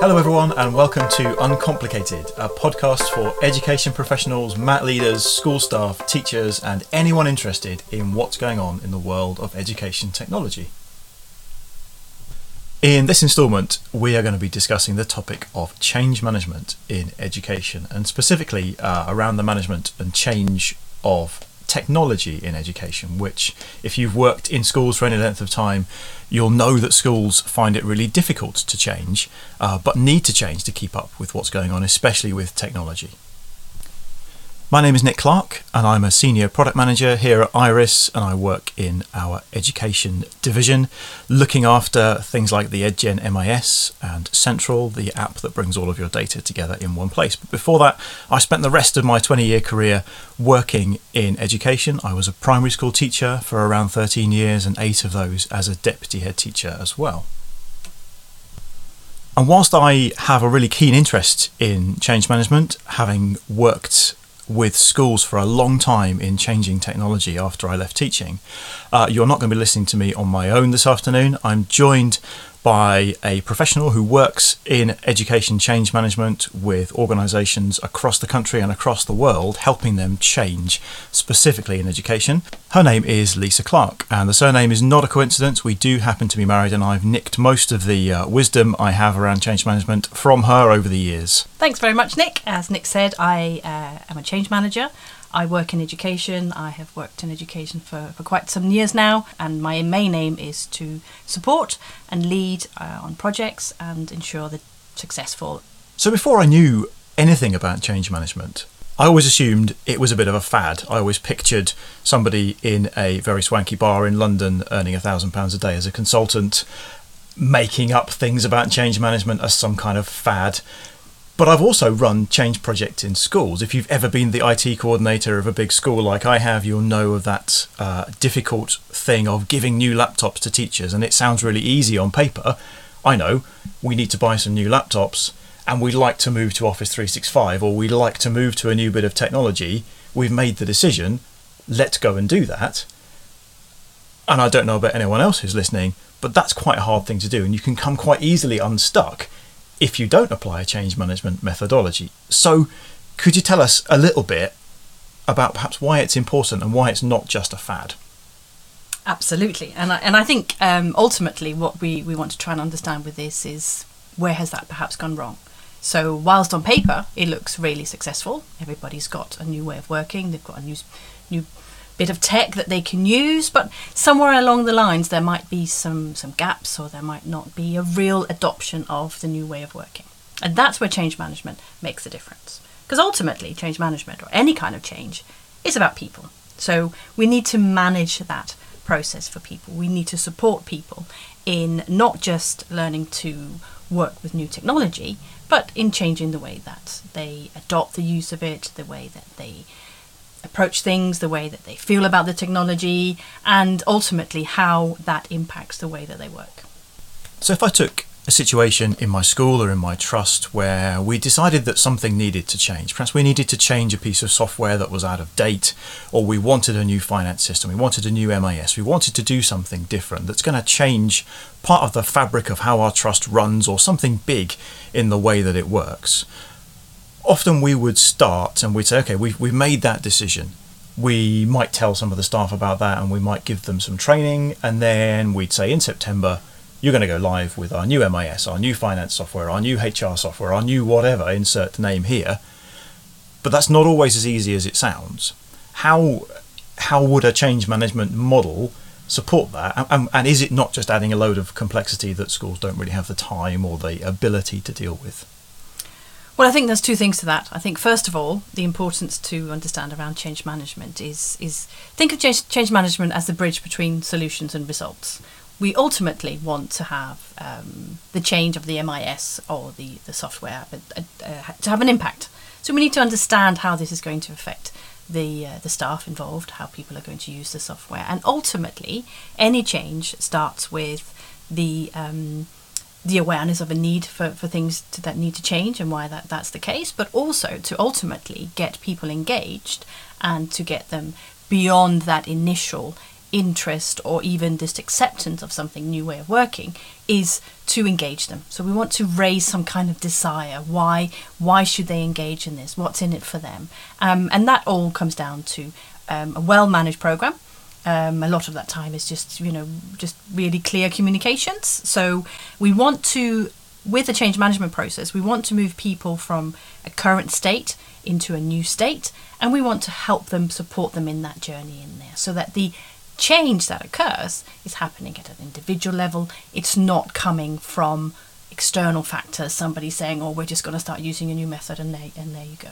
Hello, everyone, and welcome to Uncomplicated, a podcast for education professionals, mat leaders, school staff, teachers, and anyone interested in what's going on in the world of education technology. In this instalment, we are going to be discussing the topic of change management in education, and specifically uh, around the management and change of technology in education, which, if you've worked in schools for any length of time, you'll know that schools find it really difficult to change, uh, but need to change to keep up with what's going on, especially with technology. My name is Nick Clark, and I'm a senior product manager here at Iris, and I work in our education division, looking after things like the EdGen MIS and Central, the app that brings all of your data together in one place. But before that, I spent the rest of my 20 year career working in education. I was a primary school teacher for around 13 years, and eight of those as a deputy head teacher as well. And whilst I have a really keen interest in change management, having worked with schools for a long time in changing technology after I left teaching. Uh, you're not going to be listening to me on my own this afternoon. I'm joined by a professional who works in education change management with organisations across the country and across the world, helping them change, specifically in education. Her name is Lisa Clark, and the surname is not a coincidence. We do happen to be married, and I've nicked most of the uh, wisdom I have around change management from her over the years. Thanks very much, Nick. As Nick said, I uh, am a change manager. I work in education. I have worked in education for, for quite some years now, and my main aim is to support and lead uh, on projects and ensure they're successful. So, before I knew anything about change management, I always assumed it was a bit of a fad. I always pictured somebody in a very swanky bar in London earning a thousand pounds a day as a consultant, making up things about change management as some kind of fad. But I've also run change projects in schools. If you've ever been the IT coordinator of a big school like I have, you'll know of that uh, difficult thing of giving new laptops to teachers. And it sounds really easy on paper. I know we need to buy some new laptops and we'd like to move to Office 365 or we'd like to move to a new bit of technology. We've made the decision. Let's go and do that. And I don't know about anyone else who's listening, but that's quite a hard thing to do. And you can come quite easily unstuck if you don't apply a change management methodology. So, could you tell us a little bit about perhaps why it's important and why it's not just a fad? Absolutely, and I, and I think um, ultimately what we, we want to try and understand with this is where has that perhaps gone wrong. So whilst on paper it looks really successful, everybody's got a new way of working, they've got a new new bit of tech that they can use, but somewhere along the lines there might be some, some gaps or there might not be a real adoption of the new way of working. And that's where change management makes a difference. Because ultimately, change management or any kind of change is about people. So we need to manage that process for people. We need to support people in not just learning to work with new technology, but in changing the way that they adopt the use of it, the way that they approach things, the way that they feel about the technology, and ultimately how that impacts the way that they work. So, if I took a situation in my school or in my trust where we decided that something needed to change, perhaps we needed to change a piece of software that was out of date, or we wanted a new finance system, we wanted a new MIS, we wanted to do something different that's going to change part of the fabric of how our trust runs or something big in the way that it works often we would start and we'd say, okay, we've, we've made that decision. We might tell some of the staff about that and we might give them some training. And then we'd say in September, you're going to go live with our new MIS, our new finance software, our new HR software, our new whatever, insert name here. But that's not always as easy as it sounds. How, how would a change management model support that? And, and is it not just adding a load of complexity that schools don't really have the time or the ability to deal with? Well, I think there's two things to that. I think first of all, the importance to understand around change management is is think of change, change management as the bridge between solutions and results. We ultimately want to have um, the change of the MIS or the the software uh, uh, to have an impact. So we need to understand how this is going to affect the uh, the staff involved, how people are going to use the software, and ultimately, any change starts with the um, the awareness of a need for, for things to, that need to change and why that, that's the case, but also to ultimately get people engaged and to get them beyond that initial interest or even just acceptance of something new way of working is to engage them. So we want to raise some kind of desire. Why why should they engage in this? What's in it for them? Um, and that all comes down to um, a well managed program um, a lot of that time is just you know just really clear communications so we want to with the change management process we want to move people from a current state into a new state and we want to help them support them in that journey in there so that the change that occurs is happening at an individual level. It's not coming from external factors, somebody saying, "Oh, we're just going to start using a new method," and there, and there you go.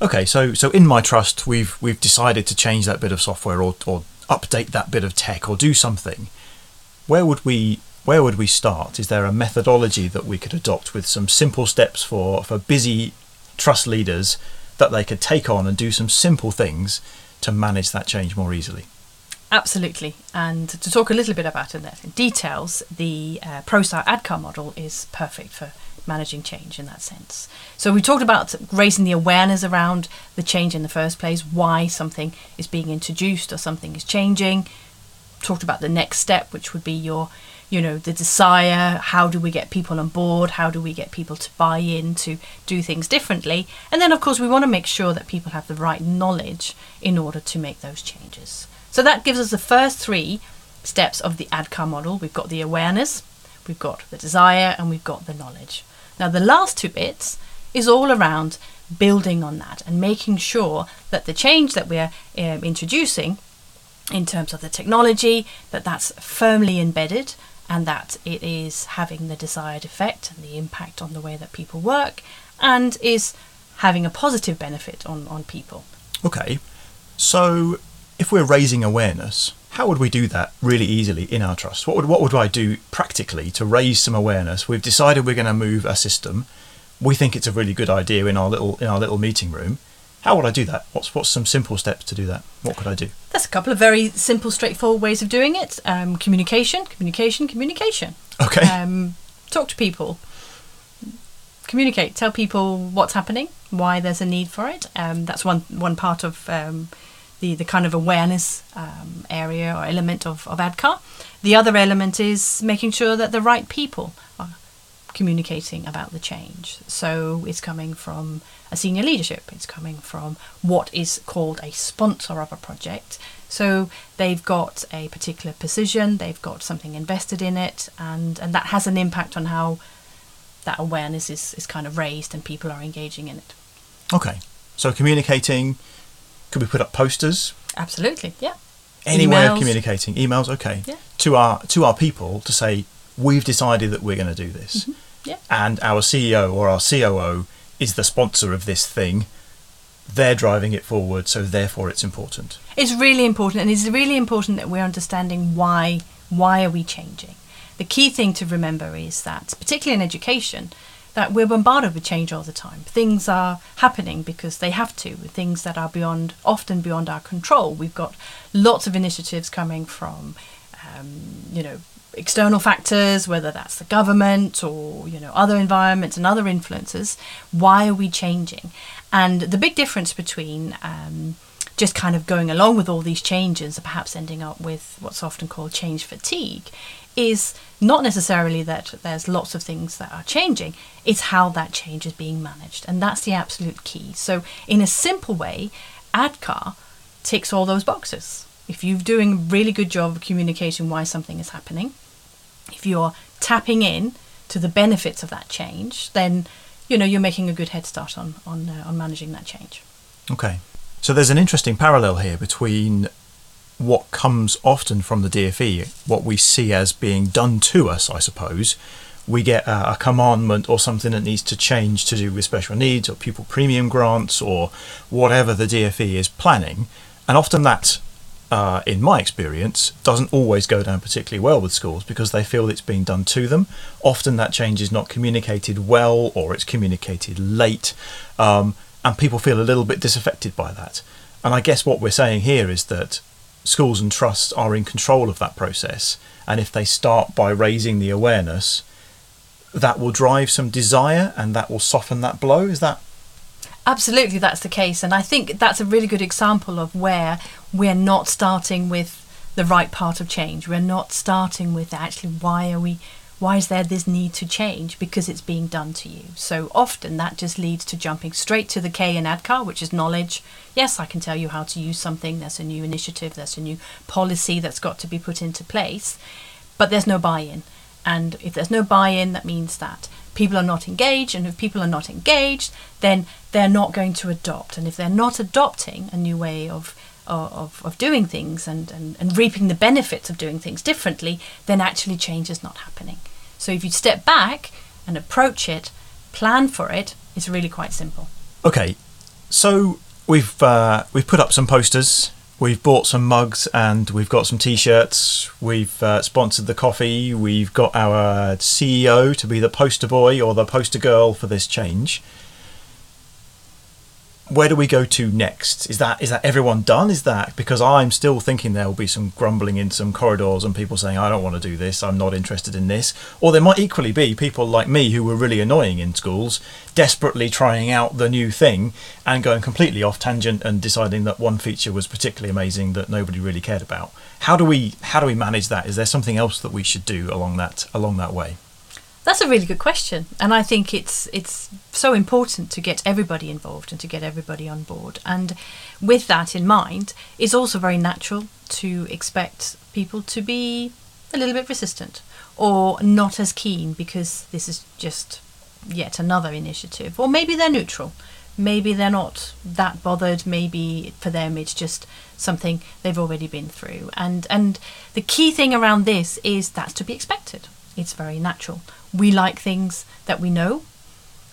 Okay, so so in my trust, we've we've decided to change that bit of software or or update that bit of tech or do something. Where would we where would we start? Is there a methodology that we could adopt with some simple steps for for busy trust leaders that they could take on and do some simple things to manage that change more easily? Absolutely. And to talk a little bit about it in details, the uh, ProSci ADKAR model is perfect for managing change in that sense. So we talked about raising the awareness around the change in the first place, why something is being introduced or something is changing. Talked about the next step, which would be your, you know, the desire. How do we get people on board? How do we get people to buy in to do things differently? And then, of course, we want to make sure that people have the right knowledge in order to make those changes. So that gives us the first three steps of the ADKAR model. We've got the awareness, we've got the desire, and we've got the knowledge. Now, the last two bits is all around building on that and making sure that the change that we're um, introducing in terms of the technology that that's firmly embedded and that it is having the desired effect and the impact on the way that people work and is having a positive benefit on, on people. Okay. So if we're raising awareness, how would we do that really easily in our trust? What would what would I do practically to raise some awareness? We've decided we're going to move a system. We think it's a really good idea in our little in our little meeting room. How would I do that? What's what's some simple steps to do that? What could I do? There's a couple of very simple, straightforward ways of doing it. Um, communication, communication, communication. Okay. Um, talk to people. Communicate. Tell people what's happening, why there's a need for it. Um, that's one one part of um, the, the kind of awareness um, area or element of, of ADKAR. The other element is making sure that the right people are communicating about the change. So it's coming from a senior leadership, it's coming from what is called a sponsor of a project. So they've got a particular position, they've got something invested in it, and, and that has an impact on how that awareness is, is kind of raised and people are engaging in it. Okay. So communicating could we put up posters? Absolutely, yeah. Any way of communicating? Emails, okay. Yeah. To our to our people to say we've decided that we're going to do this, mm-hmm. yeah. and our CEO or our COO is the sponsor of this thing. They're driving it forward, so therefore it's important. It's really important, and it's really important that we're understanding why why are we changing. The key thing to remember is that, particularly in education, that we're bombarded with change all the time. Things are happening because they have to, things that are beyond, often beyond our control. We've got lots of initiatives coming from, um, you know, external factors, whether that's the government or, you know, other environments and other influences. Why are we changing? And the big difference between um, just kind of going along with all these changes and perhaps ending up with what's often called change fatigue is not necessarily that there's lots of things that are changing, it's how that change is being managed. And that's the absolute key. So, in a simple way, ADKAR ticks all those boxes. If you're doing a really good job of communicating why something is happening, if you're tapping in to the benefits of that change, then you know you're making a good head start on on uh, on managing that change. Okay, so there's an interesting parallel here between what comes often from the DFE, what we see as being done to us, I suppose. We get a, a, commandment or something that needs to change to do with special needs or pupil premium grants or whatever the DFE is planning. And often that, uh, in my experience, doesn't always go down particularly well with schools because they feel it's being done to them. Often that change is not communicated well or it's communicated late. Um, and people feel a little bit disaffected by that. And I guess what we're saying here is that schools and trusts are in control of that process. And if they start by raising the awareness, that will drive some desire and that will soften that blow. Is that? Absolutely, that's the case. And I think that's a really good example of where we're not starting with the right part of change. We're not starting with actually why are we why is there this need to change? Because it's being done to you. So often that just leads to jumping straight to the k in adkar which is knowledge. Yes i can tell you how to use something. There's a new initiative. There's a new policy that's got to be put into place. But there's no buy-in. And if there's no buy-in that means that people are not engaged. And if people are not engaged then they're not going to adopt. And if they're not adopting a new way of of, of doing things and, and, and reaping the benefits of doing things differently, then actually change is not happening. So if you step back and approach it, plan for it, it's really quite simple. Okay, so we've uh, we've put up some posters, we've bought some mugs, and we've got some T-shirts. We've uh, sponsored the coffee. We've got our CEO to be the poster boy or the poster girl for this change where do we go to next? Is that is that everyone done? Is that because I'm still thinking there will be some grumbling in some corridors and people saying I don't want to do this, I'm not interested in this, or there might equally be people like me who were really annoying in schools, desperately trying out the new thing and going completely off tangent and deciding that one feature was particularly amazing that nobody really cared about. How do we how do we manage that? Is there something else that we should do along that along that way? That's a really good question, and I think it's it's so important to get everybody involved and to get everybody on board. And with that in mind, it's also very natural to expect people to be a little bit resistant or not as keen because this is just yet another initiative, or maybe they're neutral. Maybe they're not that bothered. Maybe for them it's just something they've already been through. And and the key thing around this is that's to be expected. It's very natural we like things that we know.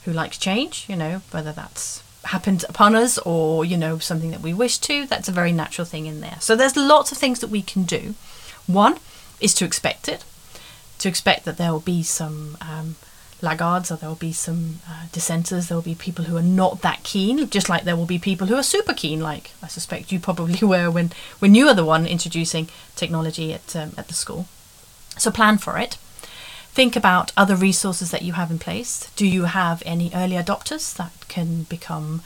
Who likes change? You know, whether that's happened upon us or, you know, something that we wish to, that's a very natural thing in there. So there's lots of things that we can do. One is to expect it, to expect that there will be some um, laggards or there will be some uh, dissenters, there will be people who are not that keen, just like there will be people who are super keen, like I suspect you probably were when, when you were the one introducing technology at, um, at the school. So plan for it. Think about other resources that you have in place. Do you have any early adopters that can become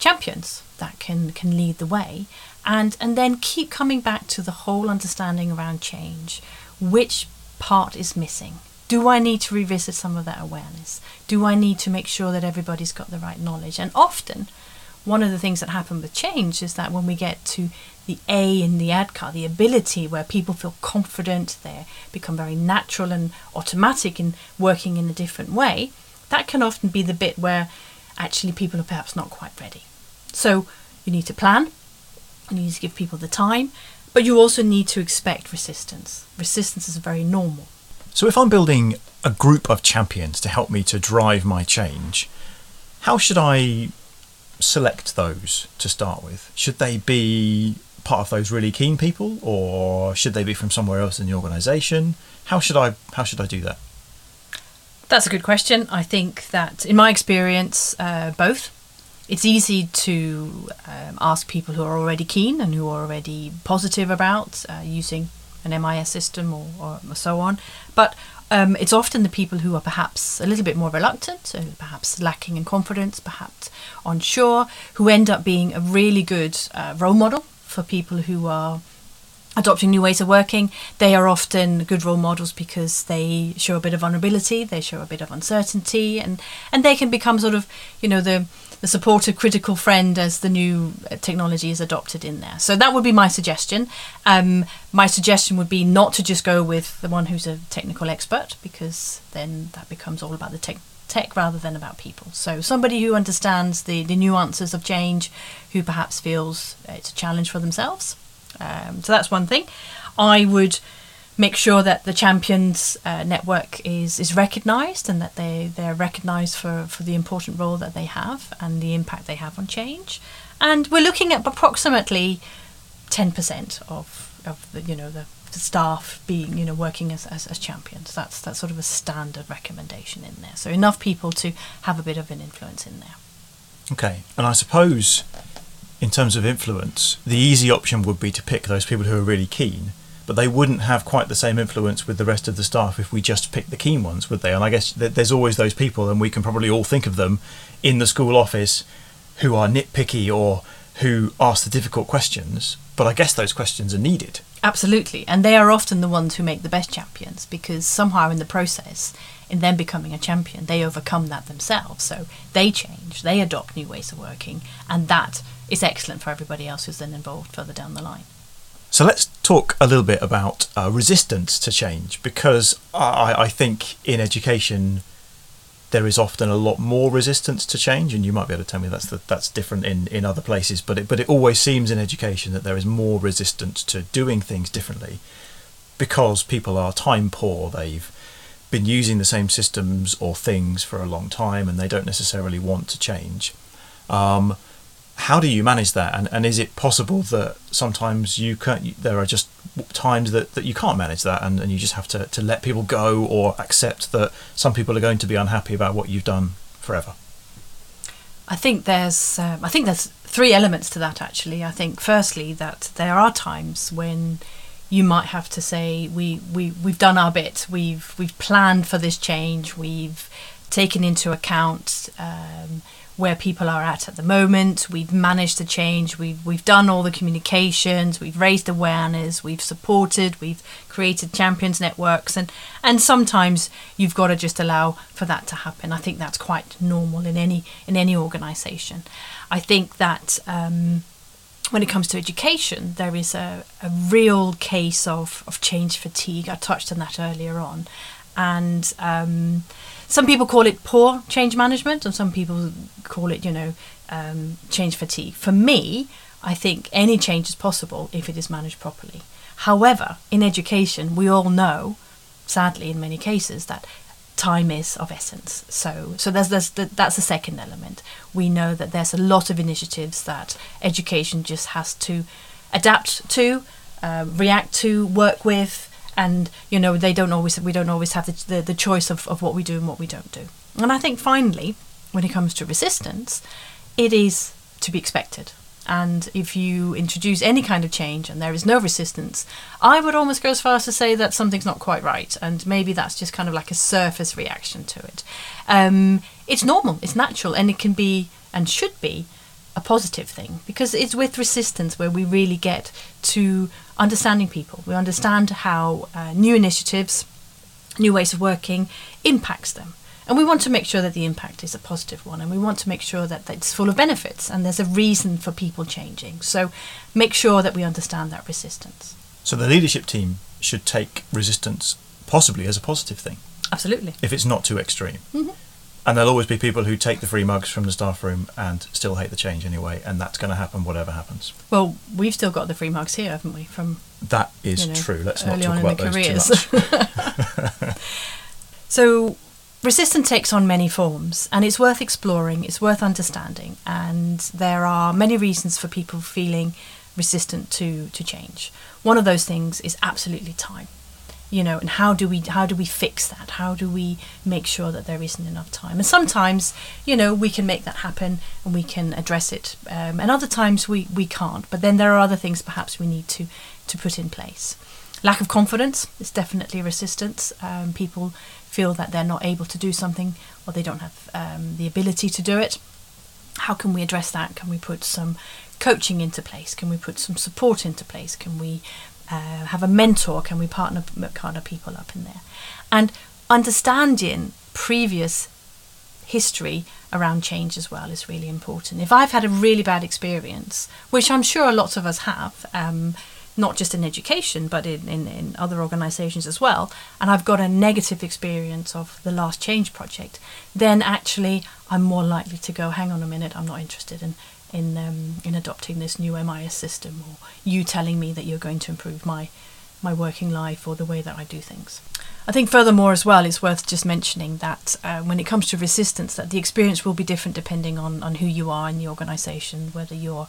champions, that can, can lead the way? And, and then keep coming back to the whole understanding around change. Which part is missing? Do I need to revisit some of that awareness? Do I need to make sure that everybody's got the right knowledge? And often, one of the things that happen with change is that when we get to the A in the ADKAR, the ability where people feel confident, they become very natural and automatic in working in a different way, that can often be the bit where actually people are perhaps not quite ready. So you need to plan, you need to give people the time, but you also need to expect resistance. Resistance is very normal. So if I'm building a group of champions to help me to drive my change, how should I select those to start with? Should they be part of those really keen people, or should they be from somewhere else in the organisation? How should I how should I do that? That's a good question. I think that in my experience, uh, both. It's easy to um, ask people who are already keen and who are already positive about uh, using an MIS system or, or, so on. But um, it's often the people who are perhaps a little bit more reluctant, perhaps lacking in confidence, perhaps unsure, who end up being a really good uh, role model for people who are adopting new ways of working. They are often good role models because they show a bit of vulnerability, they show a bit of uncertainty, and, and they can become sort of, you know, the, the supportive, critical friend as the new uh, technology is adopted in there. So that would be my suggestion. Um, my suggestion would be not to just go with the one who's a technical expert because then that becomes all about the tech tech rather than about people. So somebody who understands the, the nuances of change, who perhaps feels it's a challenge for themselves. Um, so that's one thing. I would make sure that the champions uh, network is is recognised and that they they're recognised for for the important role that they have and the impact they have on change. And we're looking at approximately ten percent of of the you know the staff being, you know, working as, as, as, champions. That's that's sort of a standard recommendation in there. So enough people to have a bit of an influence in there. Okay, and I suppose in terms of influence, the easy option would be to pick those people who are really keen, but they wouldn't have quite the same influence with the rest of the staff if we just picked the keen ones, would they? And I guess there's always those people, and we can probably all think of them in the school office who are nitpicky or who ask the difficult questions. But I guess those questions are needed Absolutely. And they are often the ones who make the best champions because somehow in the process, in them becoming a champion, they overcome that themselves. So they change, they adopt new ways of working, and that is excellent for everybody else who's then involved further down the line. So let's talk a little bit about uh, resistance to change because I, I think in education there is often a lot more resistance to change, and you might be able to tell me that's the, that's different in, in other places, but it, but it always seems in education that there is more resistance to doing things differently because people are time poor. They've been using the same systems or things for a long time, and they don't necessarily want to change. Um, how do you manage that? And, and is it possible that sometimes you can't there are just times that, that you can't manage that and, and you just have to, to let people go or accept that some people are going to be unhappy about what you've done forever? I think there's um, I think there's three elements to that actually. I think firstly that there are times when you might have to say we, we we've done our bit. We've we've planned for this change. We've taken into account um, where people are at at the moment. We've managed to change. We've we've done all the communications. We've raised awareness. We've supported. We've created champions networks, and and sometimes you've got to just allow for that to happen. I think that's quite normal in any in any organisation. I think that. Um, when it comes to education, there is a, a real case of, of change fatigue. I touched on that earlier on. And um, some people call it poor change management, and some people call it, you know, um, change fatigue. For me, I think any change is possible if it is managed properly. However, in education, we all know, sadly, in many cases, that time is of essence. So, so there's, there's the, that's the second element. We know that there's a lot of initiatives that education just has to adapt to, uh, react to, work with, and you know they don't always we don't always have the, the, the choice of, of what we do and what we don't do. And i think finally when it comes to resistance it is to be expected. And if you introduce any kind of change and there is no resistance i would almost go as far as to say that something's not quite right. And maybe that's just kind of like a surface reaction to it. Um, it's normal. It's natural. And it can be and should be a positive thing because it's with resistance where we really get to understanding people. We understand how uh, new initiatives, new ways of working impacts them. And we want to make sure that the impact is a positive one and we want to make sure that, that it's full of benefits and there's a reason for people changing. So make sure that we understand that resistance. So the leadership team should take resistance possibly as a positive thing. Absolutely. If it's not too extreme. Mm-hmm. And there'll always be people who take the free mugs from the staff room and still hate the change anyway, and that's going to happen whatever happens. Well, we've still got the free mugs here, haven't we? From that is you know, true. Let's not talk about those careers. too much. so, resistance takes on many forms, and it's worth exploring. It's worth understanding, and there are many reasons for people feeling resistant to to change. One of those things is absolutely time you know and how do we how do we fix that? How do we make sure that there isn't enough time? And sometimes you know we can make that happen and we can address it um, and other times we we can't. But then there are other things perhaps we need to to put in place. Lack of confidence is definitely resistance. Um, people feel that they're not able to do something or they don't have um, the ability to do it. How can we address that? Can we put some coaching into place? Can we put some support into place? Can we uh, have a mentor? Can we partner partner people up in there? And understanding previous history around change as well is really important. If I've had a really bad experience, which I'm sure lots of us have, um, not just in education but in, in, in other organisations as well, and I've got a negative experience of the last change project, then actually I'm more likely to go, hang on a minute, I'm not interested in in um, in adopting this new MIS system, or you telling me that you're going to improve my my working life or the way that I do things. I think furthermore as well, it's worth just mentioning that uh, when it comes to resistance, that the experience will be different depending on, on who you are in the organisation, whether you're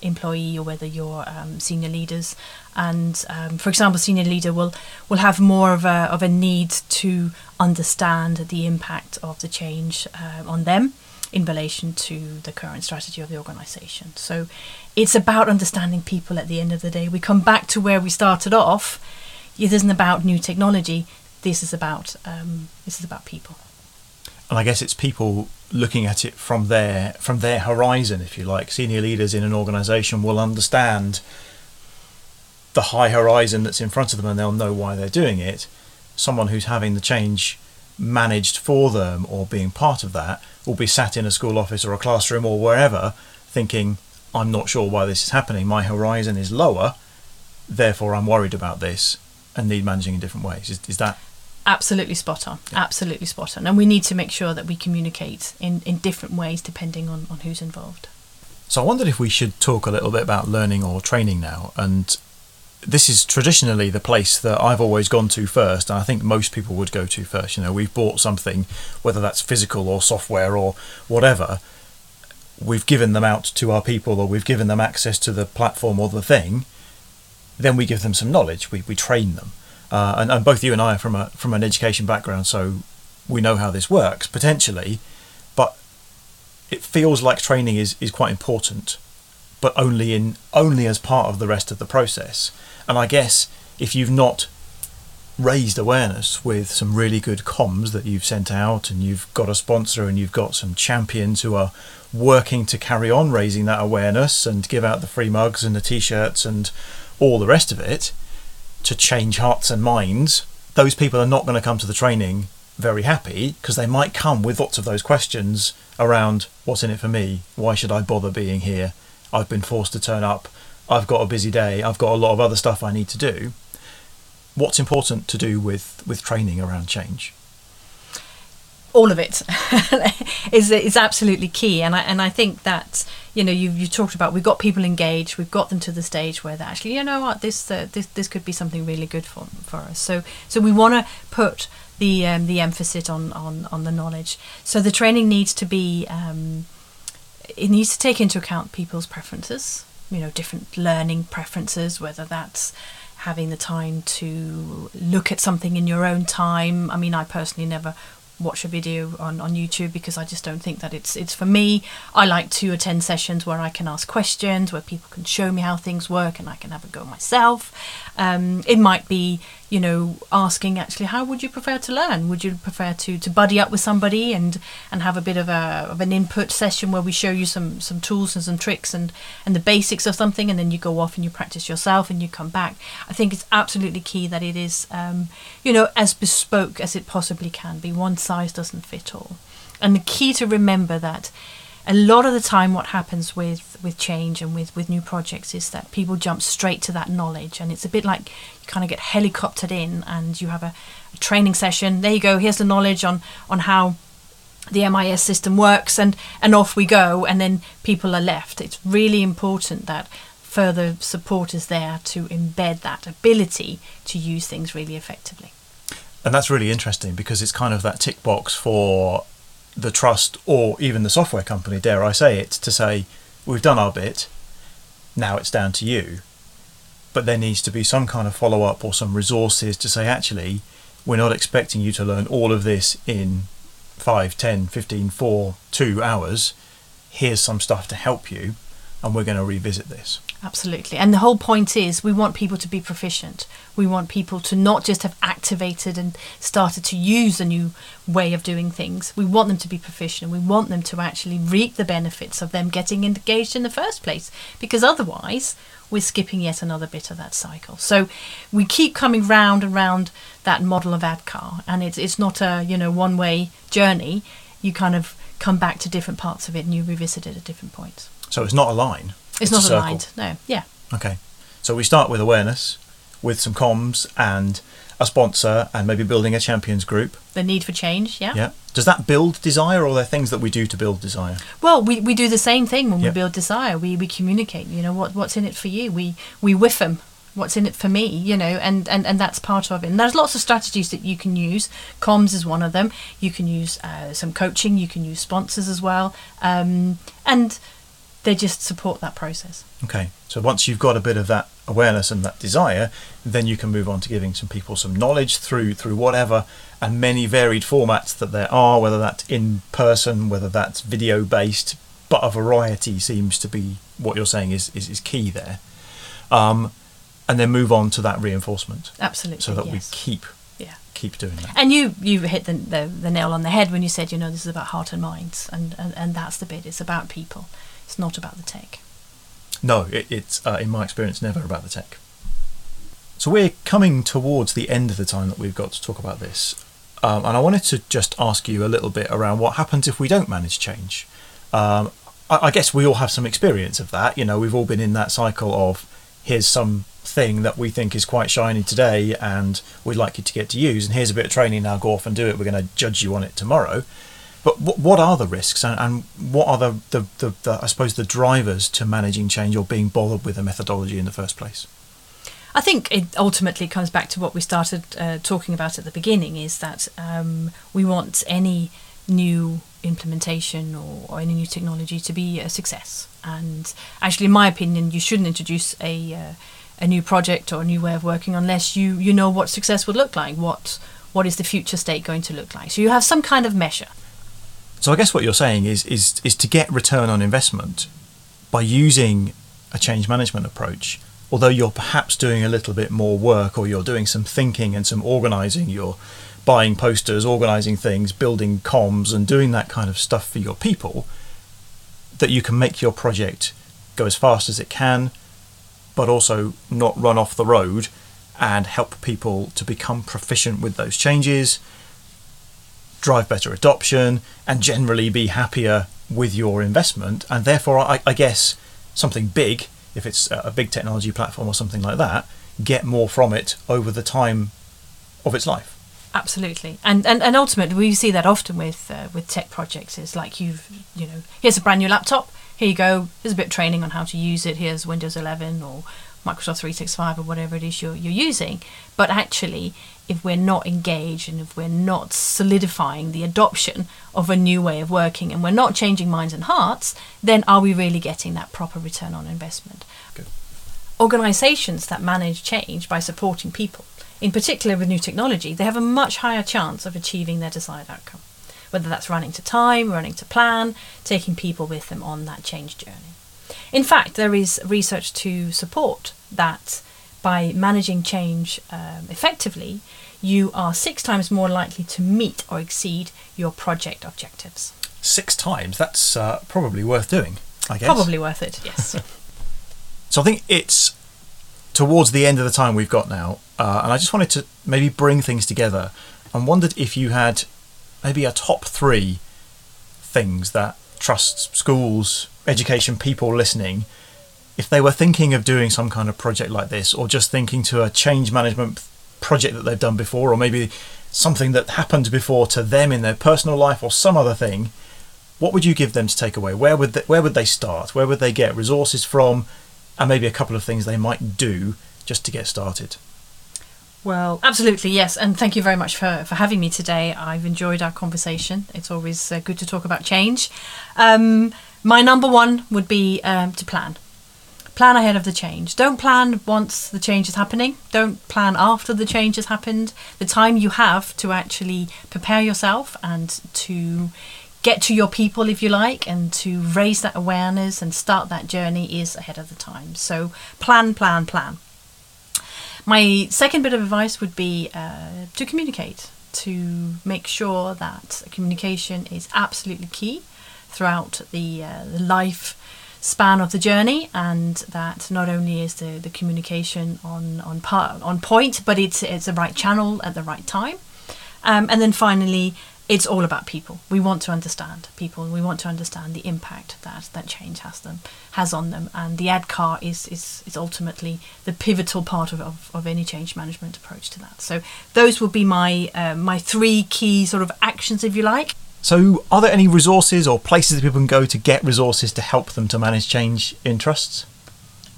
employee or whether you're um, senior leaders. And um, for example, senior leader will will have more of a of a need to understand the impact of the change uh, on them in relation to the current strategy of the organisation. So it's about understanding people at the end of the day. We come back to where we started off. It isn't about new technology. This is about um, this is about people. And I guess it's people looking at it from their from their horizon, if you like. Senior leaders in an organisation will understand the high horizon that's in front of them and they'll know why they're doing it. Someone who's having the change managed for them or being part of that will be sat in a school office or a classroom or wherever thinking, I'm not sure why this is happening. My horizon is lower, therefore I'm worried about this and need managing in different ways. Is, is that Absolutely spot on. Yeah. Absolutely spot on. And we need to make sure that we communicate in, in different ways depending on, on who's involved. So I wondered if we should talk a little bit about learning or training now. And this is traditionally the place that I've always gone to first, and I think most people would go to first. You know, we've bought something, whether that's physical or software or whatever, we've given them out to our people or we've given them access to the platform or the thing, then we give them some knowledge, we, we train them. Uh, and, and both you and I are from a from an education background, so we know how this works potentially, but it feels like training is, is quite important, but only in only as part of the rest of the process. And I guess if you've not raised awareness with some really good comms that you've sent out and you've got a sponsor and you've got some champions who are working to carry on raising that awareness and give out the free mugs and the t-shirts and all the rest of it to change hearts and minds those people are not going to come to the training very happy because they might come with lots of those questions around what's in it for me? Why should i bother being here? I've been forced to turn up i've got a busy day. I've got a lot of other stuff i need to do. What's important to do with with training around change? All of it is is absolutely key. And I and I think that you know you you talked about we've got people engaged we've got them to the stage where they're actually you know what? This uh, this this could be something really good for for us. So so we want to put the um, the emphasis on on on the knowledge. So the training needs to be um, it needs to take into account people's preferences you know different learning preferences whether that's having the time to look at something in your own time i mean i personally never watch a video on, on YouTube because I just don't think that it's it's for me. I like to attend sessions where I can ask questions, where people can show me how things work, and I can have a go myself. Um, it might be, you know, asking actually, how would you prefer to learn? Would you prefer to, to buddy up with somebody and, and have a bit of a of an input session where we show you some some tools and some tricks and and the basics of something, and then you go off and you practice yourself and you come back. I think it's absolutely key that it is, um, you know, as bespoke as it possibly can be. One size doesn't fit all. And the key to remember that a lot of the time what happens with, with change and with, with new projects is that people jump straight to that knowledge. And it's a bit like you kind of get helicoptered in and you have a, a training session. There you go here's the knowledge on on how the MIS system works and and off we go. And then people are left. It's really important that further support is there to embed that ability to use things really effectively. And that's really interesting because it's kind of that tick box for the trust or even the software company, dare I say it, to say, we've done our bit, now it's down to you. But there needs to be some kind of follow up or some resources to say, actually, we're not expecting you to learn all of this in 5, 10, 15, 4, 2 hours. Here's some stuff to help you, and we're going to revisit this. Absolutely. And the whole point is we want people to be proficient. We want people to not just have activated and started to use a new way of doing things. We want them to be proficient. We want them to actually reap the benefits of them getting engaged in the first place because otherwise we're skipping yet another bit of that cycle. So we keep coming round and round that model of ADKAR and it's it's not a, you know, one way journey. You kind of come back to different parts of it and you revisit it at different points. So it's not a line. It's, a not aligned. No. Yeah. Okay. So we start with awareness, with some comms and a sponsor, and maybe building a champions group. The need for change. Yeah. Yeah. Does that build desire, or are there things that we do to build desire? Well, we, we do the same thing when Yep. we build desire. We we communicate. You know what what's in it for you. We we WIIFM What's in it for me? You know, and, and and that's part of it. And there's lots of strategies that you can use. Comms is one of them. You can use uh, some coaching. You can use sponsors as well. Um, and they just support that process. Okay. So once you've got a bit of that awareness and that desire, then you can move on to giving some people some knowledge through through whatever and many varied formats that there are, whether that's in person, whether that's video based, but a variety seems to be what you're saying is is, is key there. Um, and then move on to that reinforcement Absolutely. so that yes. we keep Yeah. keep doing that. And you you hit the, the the nail on the head when you said you know this is about heart and minds, and and, and that's the bit. It's about people. It's not about the tech. No, it, it's uh, in my experience never about the tech. So we're coming towards the end of the time that we've got to talk about this. Um, and I wanted to just ask you a little bit around what happens if we don't manage change. Um, I, I guess we all have some experience of that. You know, we've all been in that cycle of here's some thing that we think is quite shiny today and we'd like you to get to use, and here's a bit of training now, go off and do it. We're going to judge you on it tomorrow. But what, what are the risks and, and what are the, the, the, the, I suppose, the drivers to managing change or being bothered with a methodology in the first place? I think it ultimately comes back to what we started uh, talking about at the beginning is that um, we want any new implementation or, or, any new technology to be a success. And actually, in my opinion, you shouldn't introduce a uh, a new project or a new way of working unless you you know what success would look like. What what is the future state going to look like? So you have some kind of measure. So I guess what you're saying is is is to get return on investment by using a change management approach although you're perhaps doing a little bit more work or you're doing some thinking and some organizing, you're buying posters, organizing things, building comms, and doing that kind of stuff for your people, that you can make your project go as fast as it can, but also not run off the road and help people to become proficient with those changes, drive better adoption, and generally be happier with your investment. And therefore, I, I guess something big if it's a big technology platform or something like that, get more from it over the time of its life. Absolutely, and and, and ultimately we see that often with uh, with tech projects. Is like you've you know here's a brand new laptop. Here you go. Here's a bit of training on how to use it. Here's Windows 11 or Microsoft 365 or whatever it is you're you're using. But actually, if we're not engaged and if we're not solidifying the adoption of a new way of working and we're not changing minds and hearts, then are we really getting that proper return on investment? Good. Organizations that manage change by supporting people, in particular with new technology, they have a much higher chance of achieving their desired outcome. Whether that's running to time, running to plan, taking people with them on that change journey. In fact, there is research to support that by managing change um, effectively, you are six times more likely to meet or exceed your project objectives. Six times? That's uh, probably worth doing, I guess. Probably worth it, yes. so I think it's towards the end of the time we've got now, uh, and I just wanted to maybe bring things together and wondered if you had maybe a top three things that trusts, schools, education people listening if they were thinking of doing some kind of project like this, or just thinking to a change management project that they've done before, or maybe something that happened before to them in their personal life, or some other thing, what would you give them to take away? Where would they, where would they start? Where would they get resources from, and maybe a couple of things they might do just to get started? Well, absolutely, yes. And thank you very much for, for having me today. I've enjoyed our conversation. It's always uh, good to talk about change. Um, my number one would be um, to plan plan ahead of the change. Don't plan once the change is happening. Don't plan after the change has happened. The time you have to actually prepare yourself and to get to your people, if you like, and to raise that awareness and start that journey is ahead of the time. So plan, plan, plan. My second bit of advice would be uh, to communicate, to make sure that communication is absolutely key throughout the, uh, the life span of the journey and that not only is the, the communication on on part on point but it's it's the right channel at the right time. Um, and then finally it's all about people. We want to understand people. We want to understand the impact that that change has them has on them. And the ADKAR is is, is ultimately the pivotal part of, of, of any change management approach to that. So those would be my uh, my three key sort of actions if you like so, are there any resources or places that people can go to get resources to help them to manage change in trusts?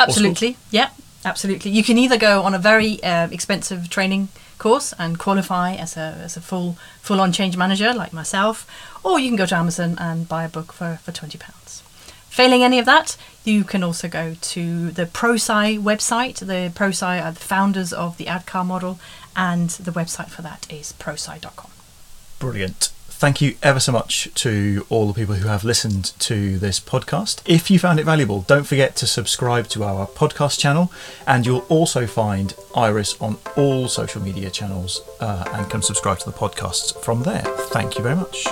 Absolutely, yeah, absolutely. You can either go on a very uh, expensive training course and qualify as a, as a full full on change manager like myself, or you can go to Amazon and buy a book for, for £20. Failing any of that, you can also go to the ProSci website. The ProSci are the founders of the ADKAR model, and the website for that is prosci.com. Brilliant thank you ever so much to all the people who have listened to this podcast. If you found it valuable, don't forget to subscribe to our podcast channel, and you'll also find Iris on all social media channels uh, and can subscribe to the podcasts from there. Thank you very much.